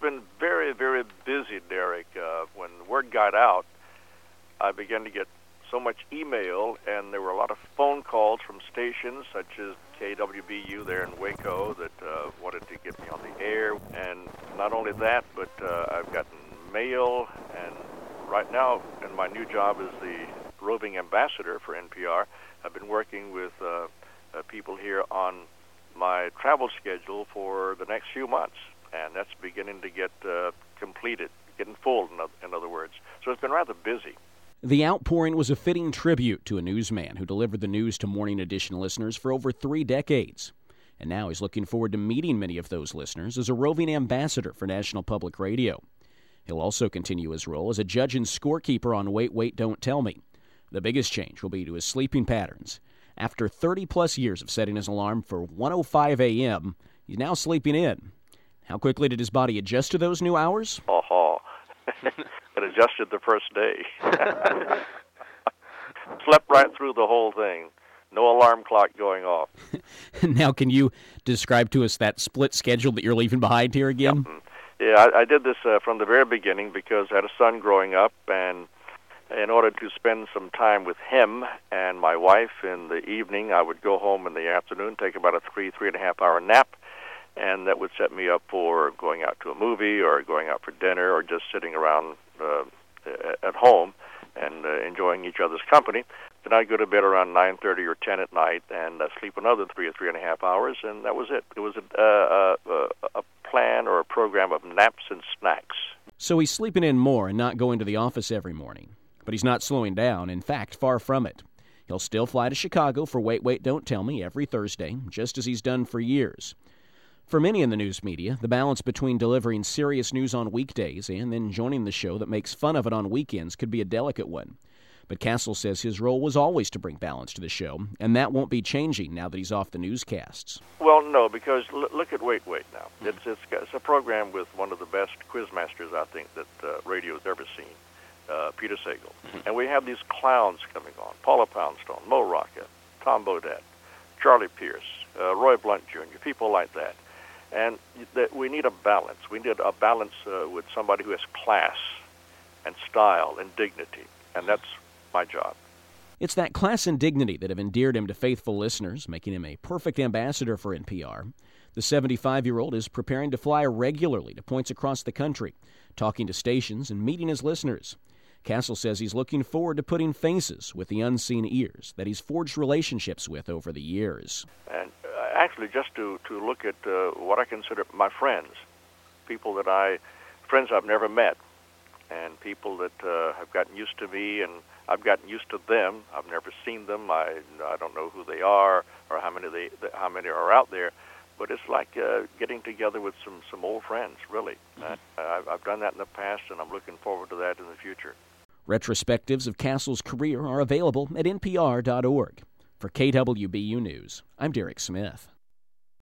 been very, very busy, Derek. Uh, when word got out, I began to get so much email, and there were a lot of phone calls from stations such as KWBU there in Waco that uh, wanted to get me on the air. And not only that, but uh, I've gotten mail, and right now, in my new job as the roving ambassador for NPR, I've been working with uh, uh, people here on my travel schedule for the next few months, and that's beginning to get uh, completed, getting full, in, in other words. So it's been rather busy. The outpouring was a fitting tribute to a newsman who delivered the news to Morning Edition listeners for over three decades. And now he's looking forward to meeting many of those listeners as a roving ambassador for National Public Radio. He'll also continue his role as a judge and scorekeeper on Wait, Wait, Don't Tell Me. The biggest change will be to his sleeping patterns. After 30 plus years of setting his alarm for 1:05 a.m., he's now sleeping in. How quickly did his body adjust to those new hours? Oh, it adjusted the first day. Slept right through the whole thing. No alarm clock going off. now, can you describe to us that split schedule that you're leaving behind here again? Yeah, yeah I, I did this uh, from the very beginning because I had a son growing up, and in order to spend some time with him and my wife in the evening, I would go home in the afternoon, take about a three, three and a half hour nap, and that would set me up for going out to a movie or going out for dinner or just sitting around uh, at home and uh, enjoying each other's company. Then I'd go to bed around 9:30 or 10 at night and uh, sleep another three or three and a half hours, and that was it. It was a, uh, a, a plan or a program of naps and snacks. So he's sleeping in more and not going to the office every morning. But he's not slowing down. In fact, far from it. He'll still fly to Chicago for Wait, Wait, Don't Tell Me every Thursday, just as he's done for years. For many in the news media, the balance between delivering serious news on weekdays and then joining the show that makes fun of it on weekends could be a delicate one. But Kasell says his role was always to bring balance to the show, and that won't be changing now that he's off the newscasts. Well, no, because l- look at Wait Wait now. Mm-hmm. It's, it's, it's, a program with one of the best quizmasters I think that uh, radio has ever seen, uh, Peter Sagal. Mm-hmm. And we have these clowns coming on Paula Poundstone, Mo Rocca, Tom Bodett, Charlie Pierce, uh, Roy Blount Jr., people like that and that we need a balance. We need a balance uh, with somebody who has class and style and dignity, and that's my job. It's that class and dignity that have endeared him to faithful listeners, making him a perfect ambassador for NPR. The 75 year old is preparing to fly regularly to points across the country, talking to stations and meeting his listeners. Kasell says he's looking forward to putting faces with the unseen ears that he's forged relationships with over the years. And actually just to to look at uh, what I consider my friends, people that I, friends I've never met, and people that uh, have gotten used to me, and I've gotten used to them. I've never seen them. I I don't know who they are or how many they how many are out there, but it's like uh, getting together with some some old friends. Really, mm-hmm. I've, I've done that in the past, and I'm looking forward to that in the future. Retrospectives of Kasell's career are available at npr.org. For KWBU News, I'm Derek Smith.